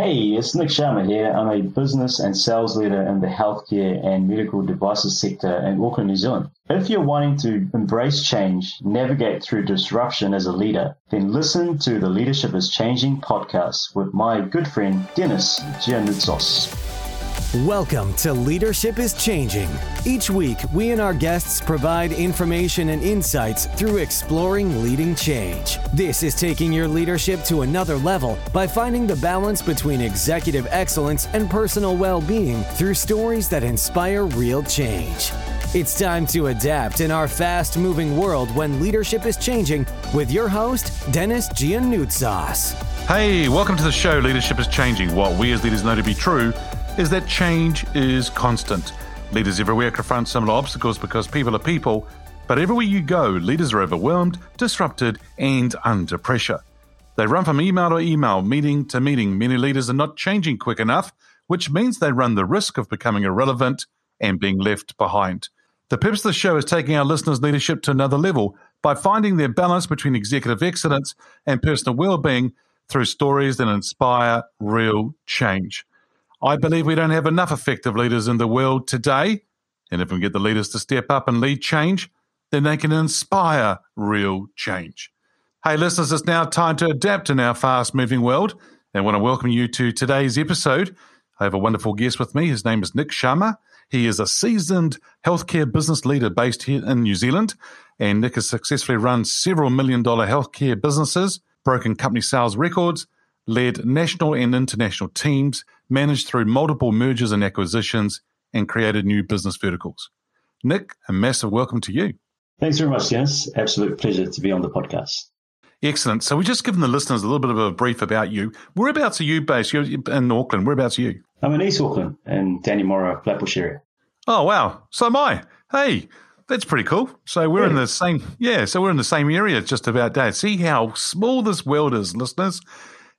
Hey, it's Nick Sharma here. I'm a business and sales leader in the healthcare and medical devices sector in Auckland, New Zealand. If you're wanting to embrace change, navigate through disruption as a leader, then listen to the Leadership is Changing podcast with my good friend Dennis Giannoutsos. Welcome to Leadership is Changing. Each week, we and our guests provide information and insights through exploring leading change. This is taking your leadership to another level by finding the balance between executive excellence and personal well being through stories that inspire real change. It's time to adapt in our fast moving world when leadership is changing with your host, Dennis Giannoutsos. Hey, welcome to the show Leadership is Changing. What we as leaders know to be true is that change is constant. Leaders everywhere confront similar obstacles because people are people, but everywhere you go, leaders are overwhelmed, disrupted, and under pressure. They run from email to email, meeting to meeting. Many leaders are not changing quick enough, which means they run the risk of becoming irrelevant and being left behind. The purpose of the show is taking our listeners' leadership to another level by finding their balance between executive excellence and personal well-being through stories that inspire real change. I believe we don't have enough effective leaders in the world today. And if we get the leaders to step up and lead change, then they can inspire real change. Hey, listeners, it's now time to adapt in our fast moving world. And I want to welcome you to today's episode. I have a wonderful guest with me. His name is Nick Sharma. He is a seasoned healthcare business leader based here in New Zealand. And Nick has successfully run several million dollar healthcare businesses, broken company sales records, led national and international teams, managed through multiple mergers and acquisitions, and created new business verticals. Nick, a massive welcome to you. Thanks very much, Dennis. Absolute pleasure to be on the podcast. Excellent. So we just given the listeners a little bit of a brief about you. Whereabouts are you based? You're in Auckland. Whereabouts are you? I'm in East Auckland in Dannemora, Flatbush area. Oh wow! So am I. Hey, that's pretty cool. So we're yeah. in the same, yeah. So we're in the same area, just about that. See how small this world is, listeners.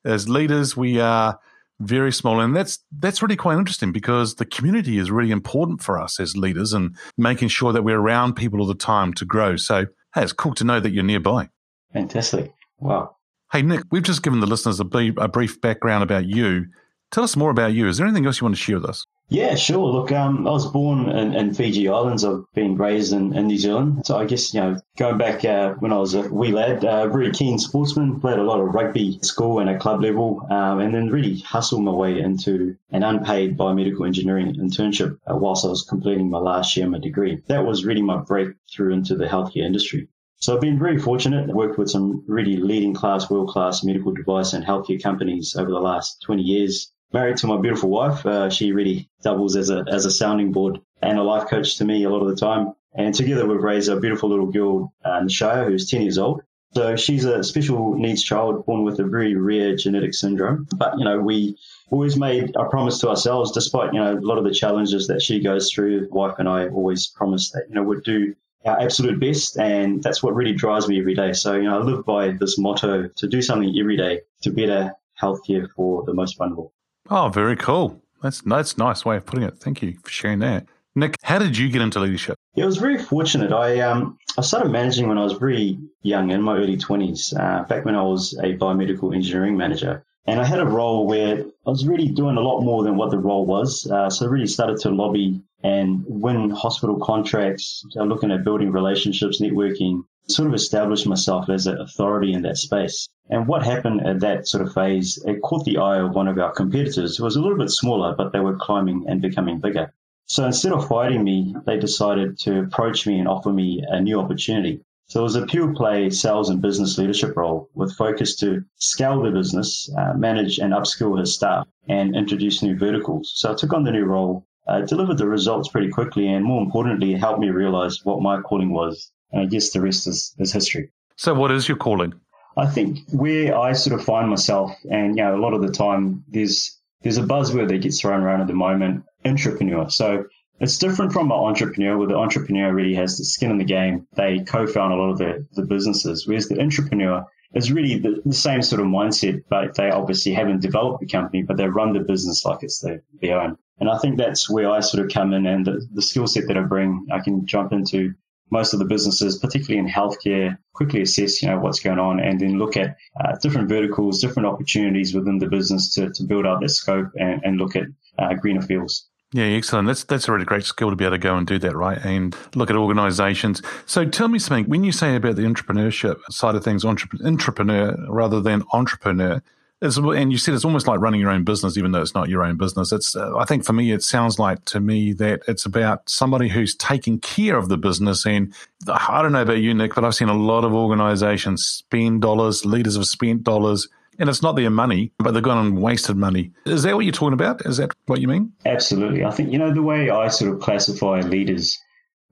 As leaders, we are very small. And that's that's really quite interesting because the community is really important for us as leaders and making sure that we're around people all the time to grow. So hey it's cool to know that you're nearby. Fantastic. Wow. Hey nick we've just given the listeners a brief, a brief background about you. Tell us more about you. Is there anything else you want to share with us yeah, sure. Look, um, I was born in, in, Fiji Islands. I've been raised in, in, New Zealand. So I guess, you know, going back uh, when I was a wee lad, uh, very keen sportsman, played a lot of rugby school and at club level, um, and then really hustled my way into an unpaid biomedical engineering internship uh, whilst I was completing my last year of my degree. That was really my breakthrough into the healthcare industry. So I've been very fortunate. I worked with some really leading class, world class medical device and healthcare companies over the last 20 years married to my beautiful wife. Uh, she really doubles as a as a sounding board and a life coach to me a lot of the time. And together we've raised a beautiful little girl, uh, who's 10 years old. So she's a special needs child born with a very rare genetic syndrome. But, you know, we always made a promise to ourselves, despite, you know, a lot of the challenges that she goes through. Wife and I always promised that, you know, we'd do our absolute best. And that's what really drives me every day. So, you know, I live by this motto to do something every day to better healthcare for the most vulnerable. Oh, very cool. That's that's nice way of putting it. Thank you for sharing that. Nick, how did you get into leadership? Yeah, I was very fortunate. I um I started managing when I was very young, in my early twenties, uh, back when I was a biomedical engineering manager. And I had a role where I was really doing a lot more than what the role was. Uh, so I really started to lobby and win hospital contracts, looking at building relationships, networking, sort of established myself as an authority in that space. And what happened at that sort of phase, it caught the eye of one of our competitors who was a little bit smaller, but they were climbing and becoming bigger. So instead of fighting me, they decided to approach me and offer me a new opportunity. So it was a pure play sales and business leadership role with focus to scale the business, uh, manage and upskill his staff and introduce new verticals. So I took on the new role, uh, delivered the results pretty quickly and more importantly, helped me realize what my calling was Uh, I guess the rest is, is history. So, what is your calling? I think where I sort of find myself, and you know, a lot of the time there's there's a buzzword that gets thrown around at the moment, intrapreneur. So it's different from an entrepreneur, where the entrepreneur really has the skin in the game. They co-found a lot of the, the businesses, whereas the intrapreneur is really the, the, same sort of mindset, but they obviously haven't developed the company, but they run the business like it's their, their own. And I think that's where I sort of come in and the, the skill set that I bring, I can jump into most of the businesses, particularly in healthcare, quickly assess, you know, what's going on and then look at uh, different verticals, different opportunities within the business to, to build out their scope and, and look at uh, greener fields. Yeah, excellent. That's that's a really great skill to be able to go and do that, right? And look at organisations. So tell me something. When you say about the intrapreneurship side of things, intrapreneur rather than entrepreneur, and you said it's almost like running your own business, even though it's not your own business. It's, uh, I think for me, it sounds like to me that it's about somebody who's taking care of the business. And I don't know about you, Nick, but I've seen a lot of organizations spend dollars, leaders have spent dollars, and it's not their money, but they've gone and wasted money. Is that what you're talking about? Is that what you mean? Absolutely. I think, you know, the way I sort of classify leaders,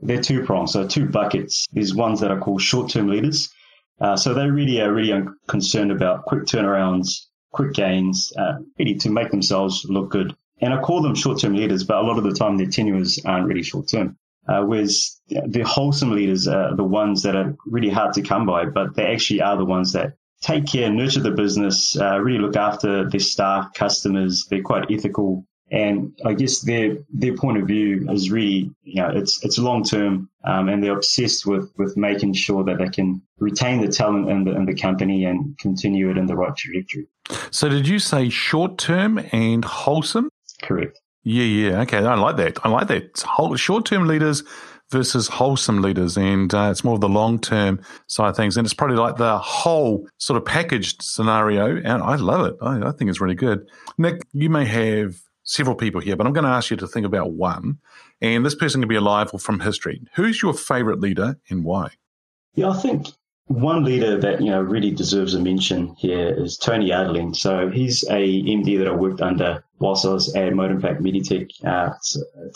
they're two prongs. So two buckets. There's ones that are called short-term leaders. Uh, so they really are really concerned about quick turnarounds, quick gains, uh, really to make themselves look good. And I call them short-term leaders, but a lot of the time their tenures aren't really short-term. Uh, whereas the wholesome leaders are the ones that are really hard to come by, but they actually are the ones that take care, nurture the business, uh, really look after their staff, customers. They're quite ethical. And I guess their their point of view is really, you know, it's it's long term, um, and they're obsessed with with making sure that they can retain the talent in the in the company and continue it in the right trajectory. So, did you say short term and wholesome? Correct. Yeah, yeah. Okay, I like that. I like that. Short term leaders versus wholesome leaders. And uh, it's more of the long term side of things. And it's probably like the whole sort of packaged scenario. And I love it. I, I think it's really good. Nick, you may have several people here, but I'm going to ask you to think about one. And this person can be alive or from history. Who's your favorite leader and why? Yeah, I think one leader that you know really deserves a mention here is Tony Ardoin. So he's a MD that I worked under whilst I was at Motivac Meditech, uh,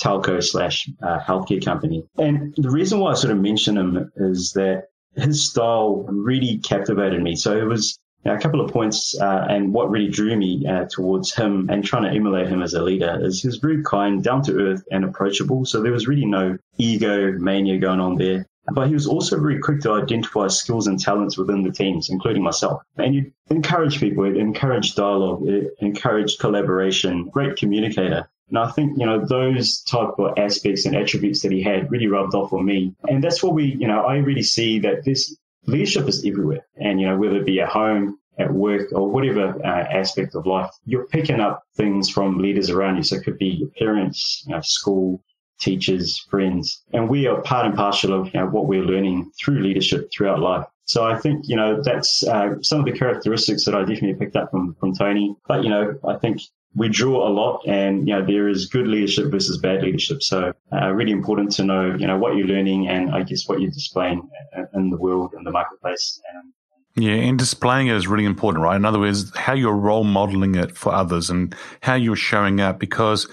telco slash uh, healthcare company. And the reason why I sort of mention him is that his style really captivated me. So it was a couple of points, uh, and what really drew me uh, towards him and trying to emulate him as a leader is he was very kind, down to earth, and approachable. So there was really no ego mania going on there. But he was also very quick to identify skills and talents within the teams, including myself. And you encourage people, encourage dialogue, encourage collaboration, great communicator. And I think, you know, those type of aspects and attributes that he had really rubbed off on me. And that's what we, you know, I really see that this leadership is everywhere. And, you know, whether it be at home, at work or whatever uh, aspect of life, you're picking up things from leaders around you. So it could be your parents, you know, school, teachers, friends, and we are part and parcel of you know, what we're learning through leadership throughout life. So I think you know that's uh, some of the characteristics that I definitely picked up from from Tony. But you know I think we draw a lot, and you know there is good leadership versus bad leadership. So uh, really important to know you know what you're learning and I guess what you're displaying in the world in the marketplace. And, yeah, and displaying it is really important, right? In other words, how you're role modeling it for others and how you're showing up because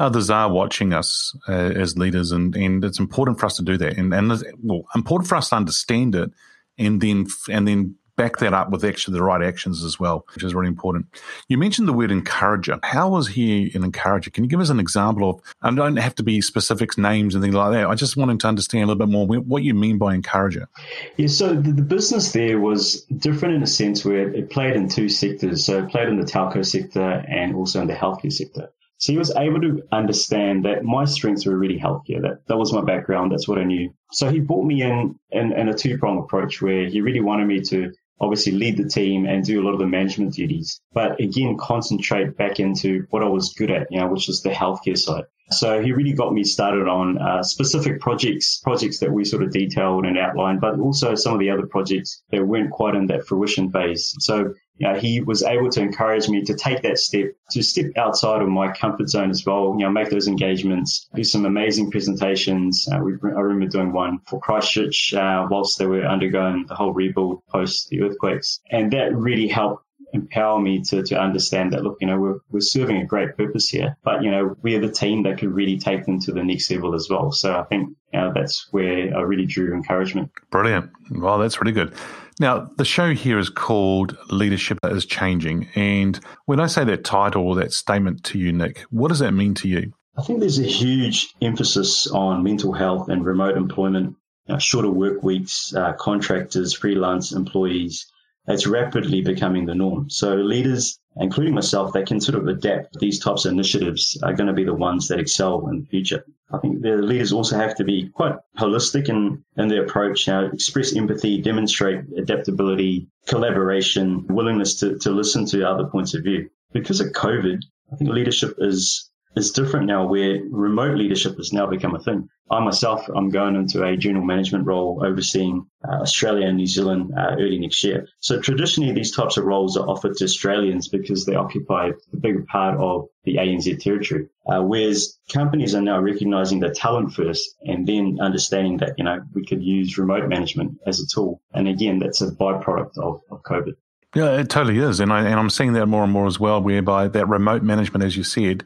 others are watching us uh, as leaders, and, and it's important for us to do that, and and well, important for us to understand it, and then and then back that up with actually the right actions as well, which is really important. You mentioned the word encourager. How was he an encourager? Can you give us an example of? I don't have to be specifics, names, and things like that. I just wanted to understand a little bit more what you mean by encourager. Yeah, so the, the business there was different in a sense where it played in two sectors. So it played in the telco sector and also in the healthcare sector. So he was able to understand that my strengths were really healthcare. That that was my background. That's what I knew. So he brought me in in, in a two prong approach where he really wanted me to obviously lead the team and do a lot of the management duties, but again concentrate back into what I was good at, you know, which is the healthcare side. So he really got me started on uh, specific projects, projects that we sort of detailed and outlined, but also some of the other projects that weren't quite in that fruition phase. So you know, he was able to encourage me to take that step, to step outside of my comfort zone as well, you know, make those engagements, do some amazing presentations. Uh, we, I remember doing one for Christchurch uh, whilst they were undergoing the whole rebuild post the earthquakes. And that really helped empower me to, to understand that, look, you know, we're, we're serving a great purpose here, but, you know, we are the team that could really take them to the next level as well. So I think you know, that's where I really drew encouragement. Brilliant. Well, that's really good. Now, the show here is called Leadership is Changing. And when I say that title or that statement to you, Nick, what does that mean to you? I think there's a huge emphasis on mental health and remote employment, uh, shorter work weeks, uh, contractors, freelance employees. It's rapidly becoming the norm. So leaders, including myself, that can sort of adapt these types of initiatives are going to be the ones that excel in the future. I think the leaders also have to be quite holistic in, in their approach, you know, express empathy, demonstrate adaptability, collaboration, willingness to, to listen to other points of view. Because of COVID, I think leadership is is different now where remote leadership has now become a thing. I myself, I'm going into a general management role overseeing uh, Australia and New Zealand uh, early next year. So traditionally, these types of roles are offered to Australians because they occupy a bigger part of the ANZ territory. Uh, whereas companies are now recognizing the talent first and then understanding that, you know, we could use remote management as a tool. And again, that's a byproduct of, of COVID. Yeah, it totally is. And, I, and I'm seeing that more and more as well, whereby that remote management, as you said,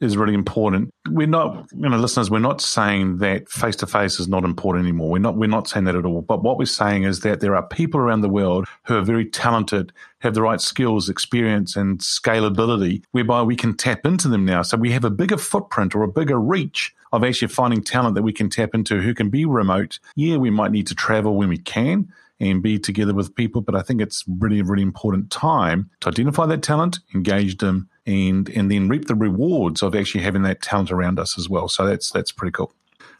is really important. We're not, you know, listeners, we're not saying that face to face is not important anymore. We're not, we're not saying that at all. But what we're saying is that there are people around the world who are very talented, have the right skills, experience, and scalability, whereby we can tap into them now. So we have a bigger footprint or a bigger reach of actually finding talent that we can tap into who can be remote. Yeah, we might need to travel when we can and be together with people. But I think it's really, really important time to identify that talent, engage them, and and then reap the rewards of actually having that talent around us as well. So that's that's pretty cool.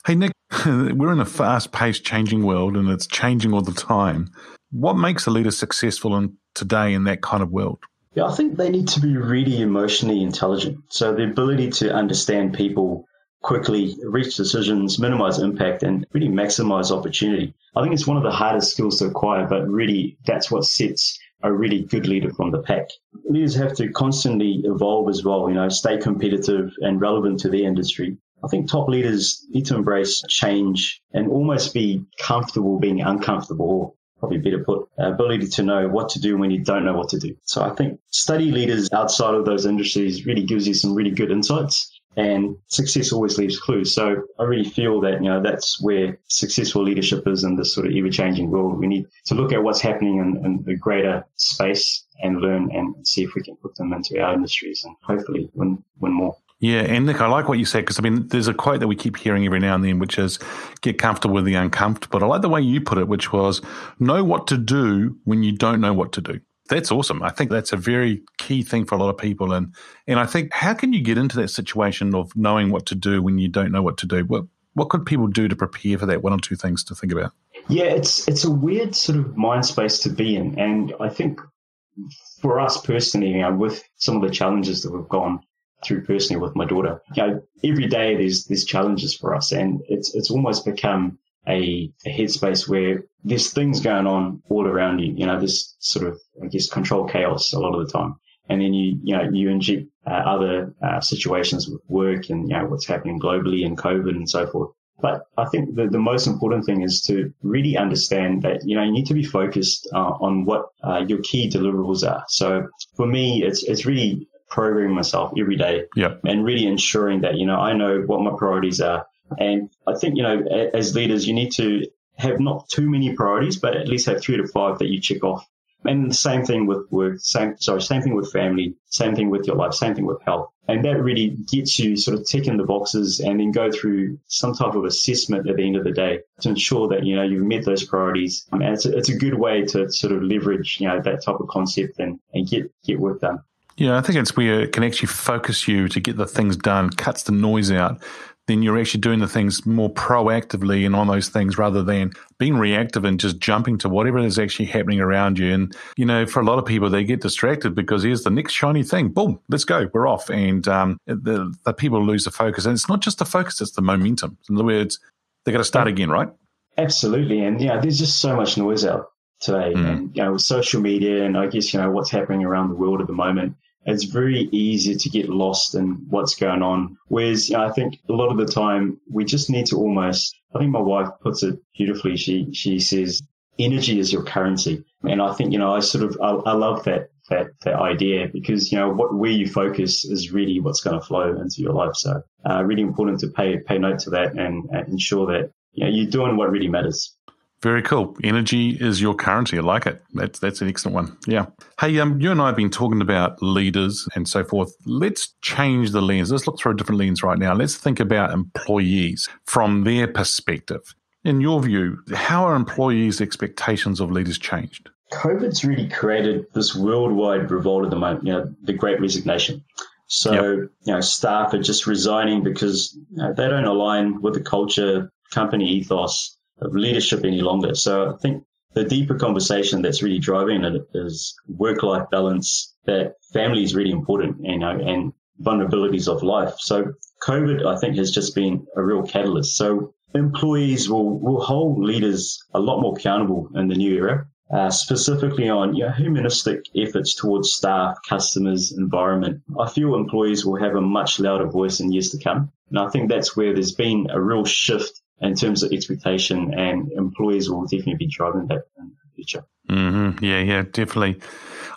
Hey Nick, we're in a fast-paced, changing world, and it's changing all the time. What makes a leader successful in today in that kind of world? Yeah, I think they need to be really emotionally intelligent. So the ability to understand people quickly, reach decisions, minimize impact, and really maximize opportunity. I think it's one of the hardest skills to acquire, but really that's what sets a really good leader from the pack. Leaders have to constantly evolve as well, you know, stay competitive and relevant to the industry. I think top leaders need to embrace change and almost be comfortable being uncomfortable, or probably better put, uh, ability to know what to do when you don't know what to do. So I think study leaders outside of those industries really gives you some really good insights and success always leaves clues. So I really feel that, you know, that's where successful leadership is in this sort of ever changing world. We need to look at what's happening in, in the greater space and learn and see if we can put them into our industries and hopefully win, win more. Yeah, and Nick, I like what you said because I mean, there's a quote that we keep hearing every now and then, which is "get comfortable with the uncomfortable." But I like the way you put it, which was know what to do when you don't know what to do that's awesome. I think that's a very key thing for a lot of people. And, and I think how can you get into that situation of knowing what to do when you don't know what to do? What, what could people do to prepare for that? One or two things to think about. Yeah, it's, it's a weird sort of mind space to be in. And I think for us personally, you know, with some of the challenges that we've gone through personally with my daughter, you know, every day there's, there's challenges for us and it's, it's almost become a, a headspace where there's things going on all around you. You know, this sort of, I guess, control chaos a lot of the time. And then you, you know, you inject uh, other uh, situations with work and, you know, what's happening globally and COVID and so forth. But I think the, the most important thing is to really understand that, you know, you need to be focused uh, on what uh, your key deliverables are. So for me, it's, it's really programming myself every day yep. and really ensuring that, you know, I know what my priorities are. And I think, you know, as leaders, you need to have not too many priorities, but at least have three to five that you check off. And the same thing with work, same, sorry, same thing with family, same thing with your life, same thing with health. And that really gets you sort of ticking the boxes and then go through some type of assessment at the end of the day to ensure that, you know, you've met those priorities. Um, and it's a, it's a good way to sort of leverage, you know, that type of concept and, and get, get work done. Yeah, I think it's where it can actually focus you to get the things done, cuts the noise out, then you're actually doing the things more proactively and on those things rather than being reactive and just jumping to whatever is actually happening around you. And, you know, for a lot of people, they get distracted because here's the next shiny thing. Boom, let's go. We're off. And um, the, the people lose the focus. And it's not just the focus, it's the momentum. In other words, they got to start again, right? Absolutely. And, yeah, there's just so much noise out today. Mm. And, you know, with social media and I guess, you know, what's happening around the world at the moment it's very easy to get lost in what's going on. Whereas you know, I think a lot of the time we just need to almost, I think my wife puts it beautifully. She, she says, energy is your currency. And I think, you know, I sort of, I, I love that, that, that idea because, you know, what, where you focus is really what's going to flow into your life. So, uh, really important to pay, pay note to that and, ensure that, you know, you're doing what really matters. Very cool. Energy is your currency. I like it. That's that's an excellent one. Yeah. Hey, um, you and I have been talking about leaders and so forth. Let's change the lens. Let's look through a different lens right now. Let's think about employees from their perspective. In your view, how are employees' expectations of leaders changed? COVID's really created this worldwide revolt at the moment, you know, the great resignation. So, yep. you know, staff are just resigning because you know, they don't align with the culture, company ethos of leadership any longer. So I think the deeper conversation that's really driving it is work-life balance, that family is really important, you know, and vulnerabilities of life. So COVID, I think, has just been a real catalyst. So employees will, will hold leaders a lot more accountable in the new era, uh, specifically on you know, humanistic efforts towards staff, customers, environment. I feel employees will have a much louder voice in years to come. And I think that's where there's been a real shift in terms of expectation and employees will definitely be driving that in the future. Mm-hmm. Yeah, yeah, definitely.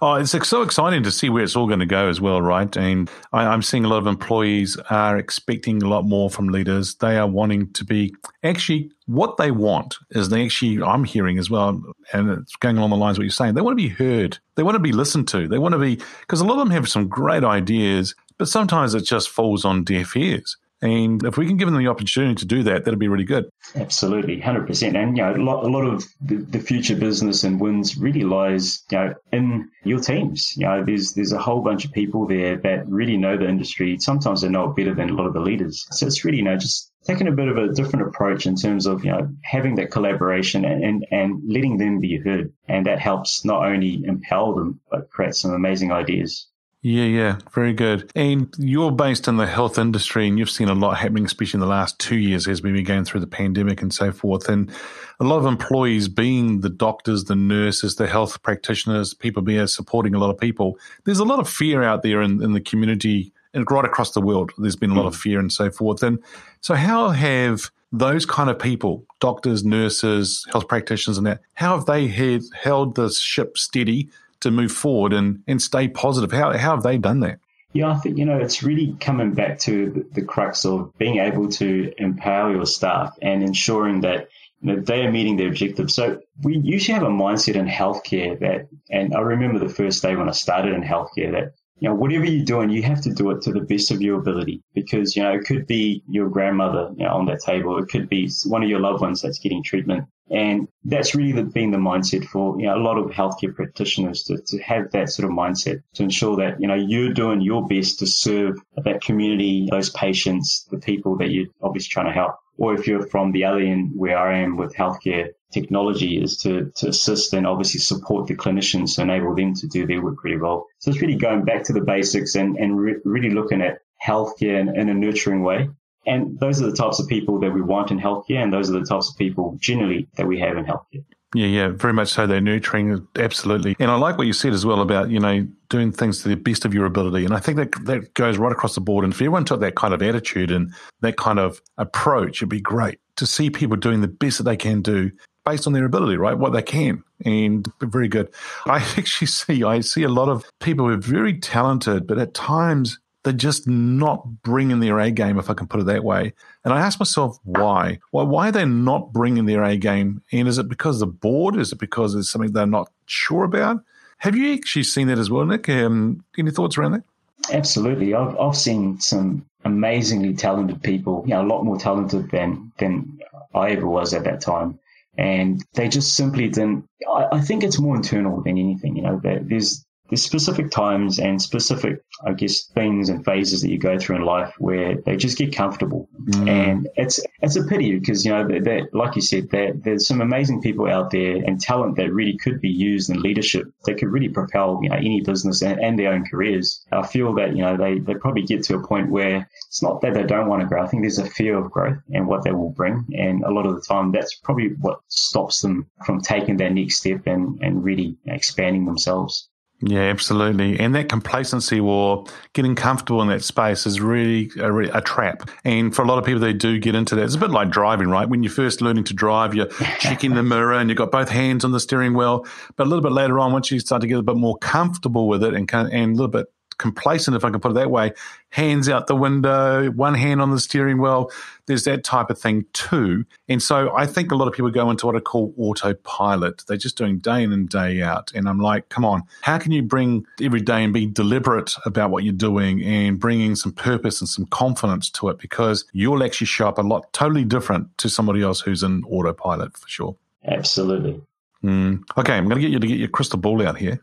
Oh, it's so exciting to see where it's all going to go as well, right? And I, am seeing a lot of employees are expecting a lot more from leaders. They are wanting to be actually what they want is they actually, I'm hearing as well, and it's going along the lines of what you're saying. They want to be heard. They want to be listened to. They want to be, because a lot of them have some great ideas, but sometimes it just falls on deaf ears. And if we can give them the opportunity to do that, that'd be really good. Absolutely, hundred percent. And you know, a lot, a lot of the, the, future business and wins really lies, you know, in your teams. You know, there's there's a whole bunch of people there that really know the industry. Sometimes they know it better than a lot of the leaders. So it's really, you know, just taking a bit of a different approach in terms of you know having that collaboration and, and, and letting them be heard and that helps not only empower them but create some amazing ideas yeah, yeah, very good. And you're based in the health industry, and you've seen a lot happening, especially in the last two years as we've been going through the pandemic and so forth. And a lot of employees, being the doctors, the nurses, the health practitioners, people being supporting a lot of people, there's a lot of fear out there in, in the community and right across the world. There's been a lot of mm. fear and so forth. And so, how have those kind of people, doctors, nurses, health practitioners, and that, how have they had, held the ship steady to move forward and, and stay positive? How, how have they done that? Yeah, I think, you know, it's really coming back to the, the crux of being able to empower your staff and ensuring that you know, they are meeting their objectives. So we usually have a mindset in healthcare that, and I remember the first day when I started in healthcare that you know, whatever you're doing, you have to do it to the best of your ability because, you know, it could be your grandmother you know, on that table. It could be one of your loved ones that's getting treatment. And that's really the, been the mindset for, you know, a lot of healthcare practitioners to, to have that sort of mindset to ensure that, you know, you're doing your best to serve that community, those patients, the people that you're obviously trying to help. Or if you're from the other end where I am with healthcare, technology is to, to assist and obviously support the clinicians to enable them to do their work really well. So it's really going back to the basics and, and re- really looking at healthcare in, in a nurturing way. And those are the types of people that we want in healthcare, and those are the types of people generally that we have in healthcare. Yeah, yeah, very much so. They're nurturing, absolutely. And I like what you said as well about, you know, doing things to the best of your ability. And I think that that goes right across the board. And if everyone took that kind of attitude and that kind of approach, it'd be great to see people doing the best that they can do based on their ability, right? What they can. And very good. I actually see, I see a lot of people who are very talented, but at times they're just not bringing their A game, if I can put it that way. And I ask myself why. Why, why are they not bringing their A game? And is it because the board? Is it because it's something they're not sure about? Have you actually seen that as well, Nick? Um, any thoughts around that? Absolutely. I've, I've seen some amazingly talented people, you know, a lot more talented than, than I ever was at that time and they just simply didn't. I, I think it's more internal than anything. You know, there's there's specific times and specific, I guess, things and phases that you go through in life where they just get comfortable. Mm. And it's it's a pity because, you know, that, that like you said, that there's some amazing people out there and talent that really could be used in leadership that could really propel, you know, any business and, and their own careers. I feel that, you know, they, they probably get to a point where it's not that they don't want to grow. I think there's a fear of growth and what that will bring. And a lot of the time, that's probably what stops them from taking that next step and, and really expanding themselves. Yeah, absolutely. And that complacency or getting comfortable in that space is really a, a, trap. And for a lot of people, they do get into that. It's a bit like driving, right? When you're first learning to drive, you're checking the mirror and you've got both hands on the steering wheel. But a little bit later on, once you start to get a bit more comfortable with it and, and a little bit complacent, if I can put it that way, hands out the window, one hand on the steering wheel. There's that type of thing too. And so I think a lot of people go into what I call autopilot. They're just doing day in and day out. And I'm like, come on, how can you bring every day and be deliberate about what you're doing and bringing some purpose and some confidence to it? Because you'll actually show up a lot totally different to somebody else who's in autopilot for sure. Absolutely. Mm. Okay, I'm going to get you to get your crystal ball out here.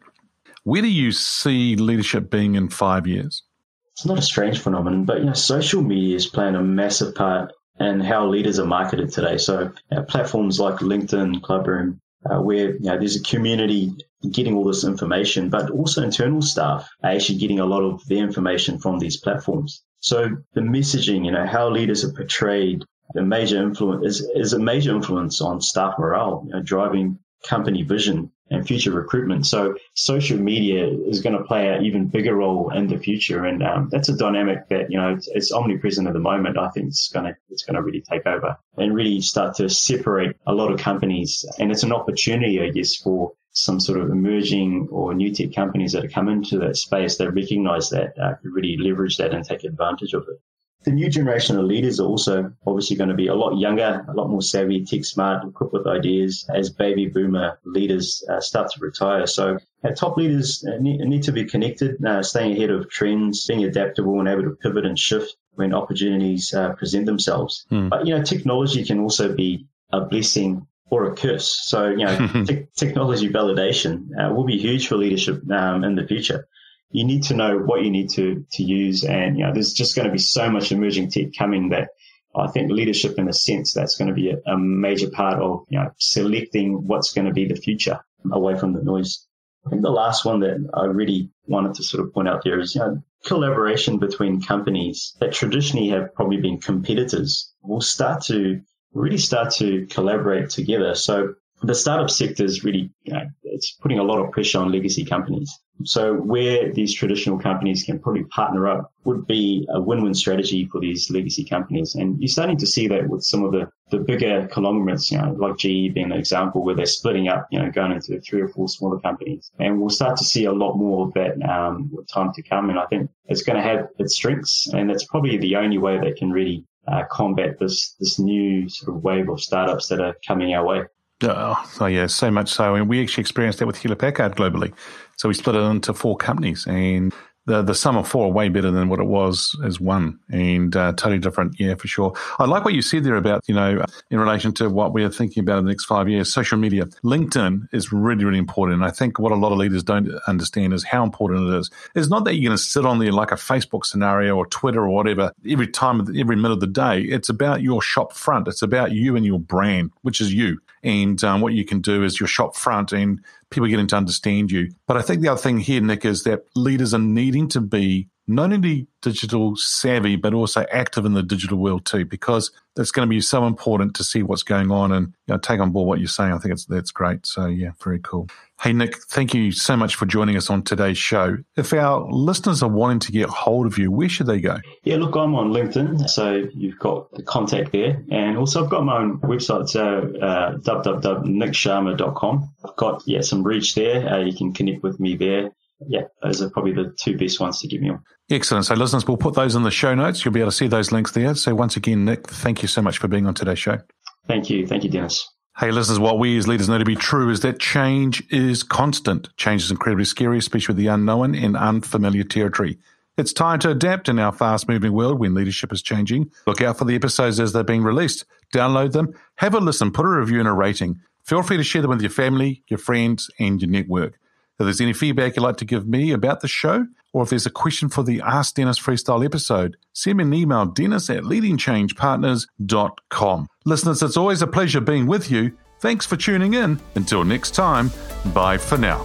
Where do you see leadership being in five years? it's not a strange phenomenon, but you know, social media is playing a massive part in how leaders are marketed today. So platforms like LinkedIn, Clubroom, uh, where you know, there's a community getting all this information, but also internal staff are actually getting a lot of their information from these platforms. So the messaging, you know, how leaders are portrayed, the major influence is, is a major influence on staff morale, you know, driving company vision and future recruitment. So social media is going to play an even bigger role in the future, and um, that's a dynamic that you know it's, it's, omnipresent at the moment. I think it's going to it's going to really take over and really start to separate a lot of companies, and it's an opportunity, I guess, for some sort of emerging or new tech companies that have come into that space that recognize that uh, really leverage that and take advantage of it. The new generation of leaders are also obviously going to be a lot younger, a lot more savvy, tech smart, equipped with ideas as baby boomer leaders uh, start to retire. So our top leaders uh, need, need to be connected, uh, staying ahead of trends, being adaptable and able to pivot and shift when opportunities uh, present themselves. Hmm. But, you know, technology can also be a blessing or a curse. So, you know, te- technology validation uh, will be huge for leadership um, in the future you need to know what you need to, to use. And, you know, there's just going to be so much emerging tech coming that I think leadership in a sense, that's going to be a, a major part of, you know, selecting what's going to be the future away from the noise. I think the last one that I really wanted to sort of point out there is, you know, collaboration between companies that traditionally have probably been competitors will start to really start to collaborate together. So the startup sector is really, you know, it's putting a lot of pressure on legacy companies. So where these traditional companies can probably partner up would be a win-win strategy for these legacy companies. And you're starting to see that with some of the, the bigger conglomerates, you know, like GE being an example where they're splitting up, you know, going into three or four smaller companies. And we'll start to see a lot more of that um, with time to come. And I think it's going to have its strengths and it's probably the only way they can really uh, combat this, this new sort of wave of startups that are coming our way. Oh, oh, yeah, so much so. And we actually experienced that with Hewlett Packard globally. So we split it into four companies, and the the sum of four are way better than what it was as one, and uh, totally different. Yeah, for sure. I like what you said there about you know in relation to what we are thinking about in the next five years. Social media, LinkedIn is really really important. And I think what a lot of leaders don't understand is how important it is. It's not that you're going to sit on there like a Facebook scenario or Twitter or whatever every time every minute of the day. It's about your shop front. It's about you and your brand, which is you. And um, what you can do is your shop front and people getting to understand you. But I think the other thing here, Nick, is that leaders are needing to be not only digital savvy, but also active in the digital world too, because it's going to be so important to see what's going on and you know, take on board what you're saying. I think it's that's great. So yeah, very cool. Hey Nick, thank you so much for joining us on today's show. If our listeners are wanting to get hold of you, where should they go? Yeah, look, I'm on LinkedIn, so you've got the contact there, and also I've got my own website, so uh, www.nicksharma.com. I've got yeah some reach there. Uh, you can connect with me there yeah, those are probably the two best ones to get me on. Excellent. So, listeners, we'll put those in the show notes. You'll be able to see those links there. So, once again, Nick, thank you so much for being on today's show. Thank you. Thank you, Dennis. Hey, listeners, what we as leaders know to be true is that change is constant. Change is incredibly scary, especially with the unknown and unfamiliar territory. It's time to adapt in our fast moving world when leadership is changing. Look out for the episodes as they're being released. Download them, have a listen, put a review and a rating. Feel free to share them with your family, your friends, and your network. If there's any feedback you'd like to give me about the show, or if there's a question for the Ask Dennis Freestyle episode, send me an email, dennis at leadingchangepartners.com. Listeners, it's always a pleasure being with you. Thanks for tuning in. Until next time, bye for now.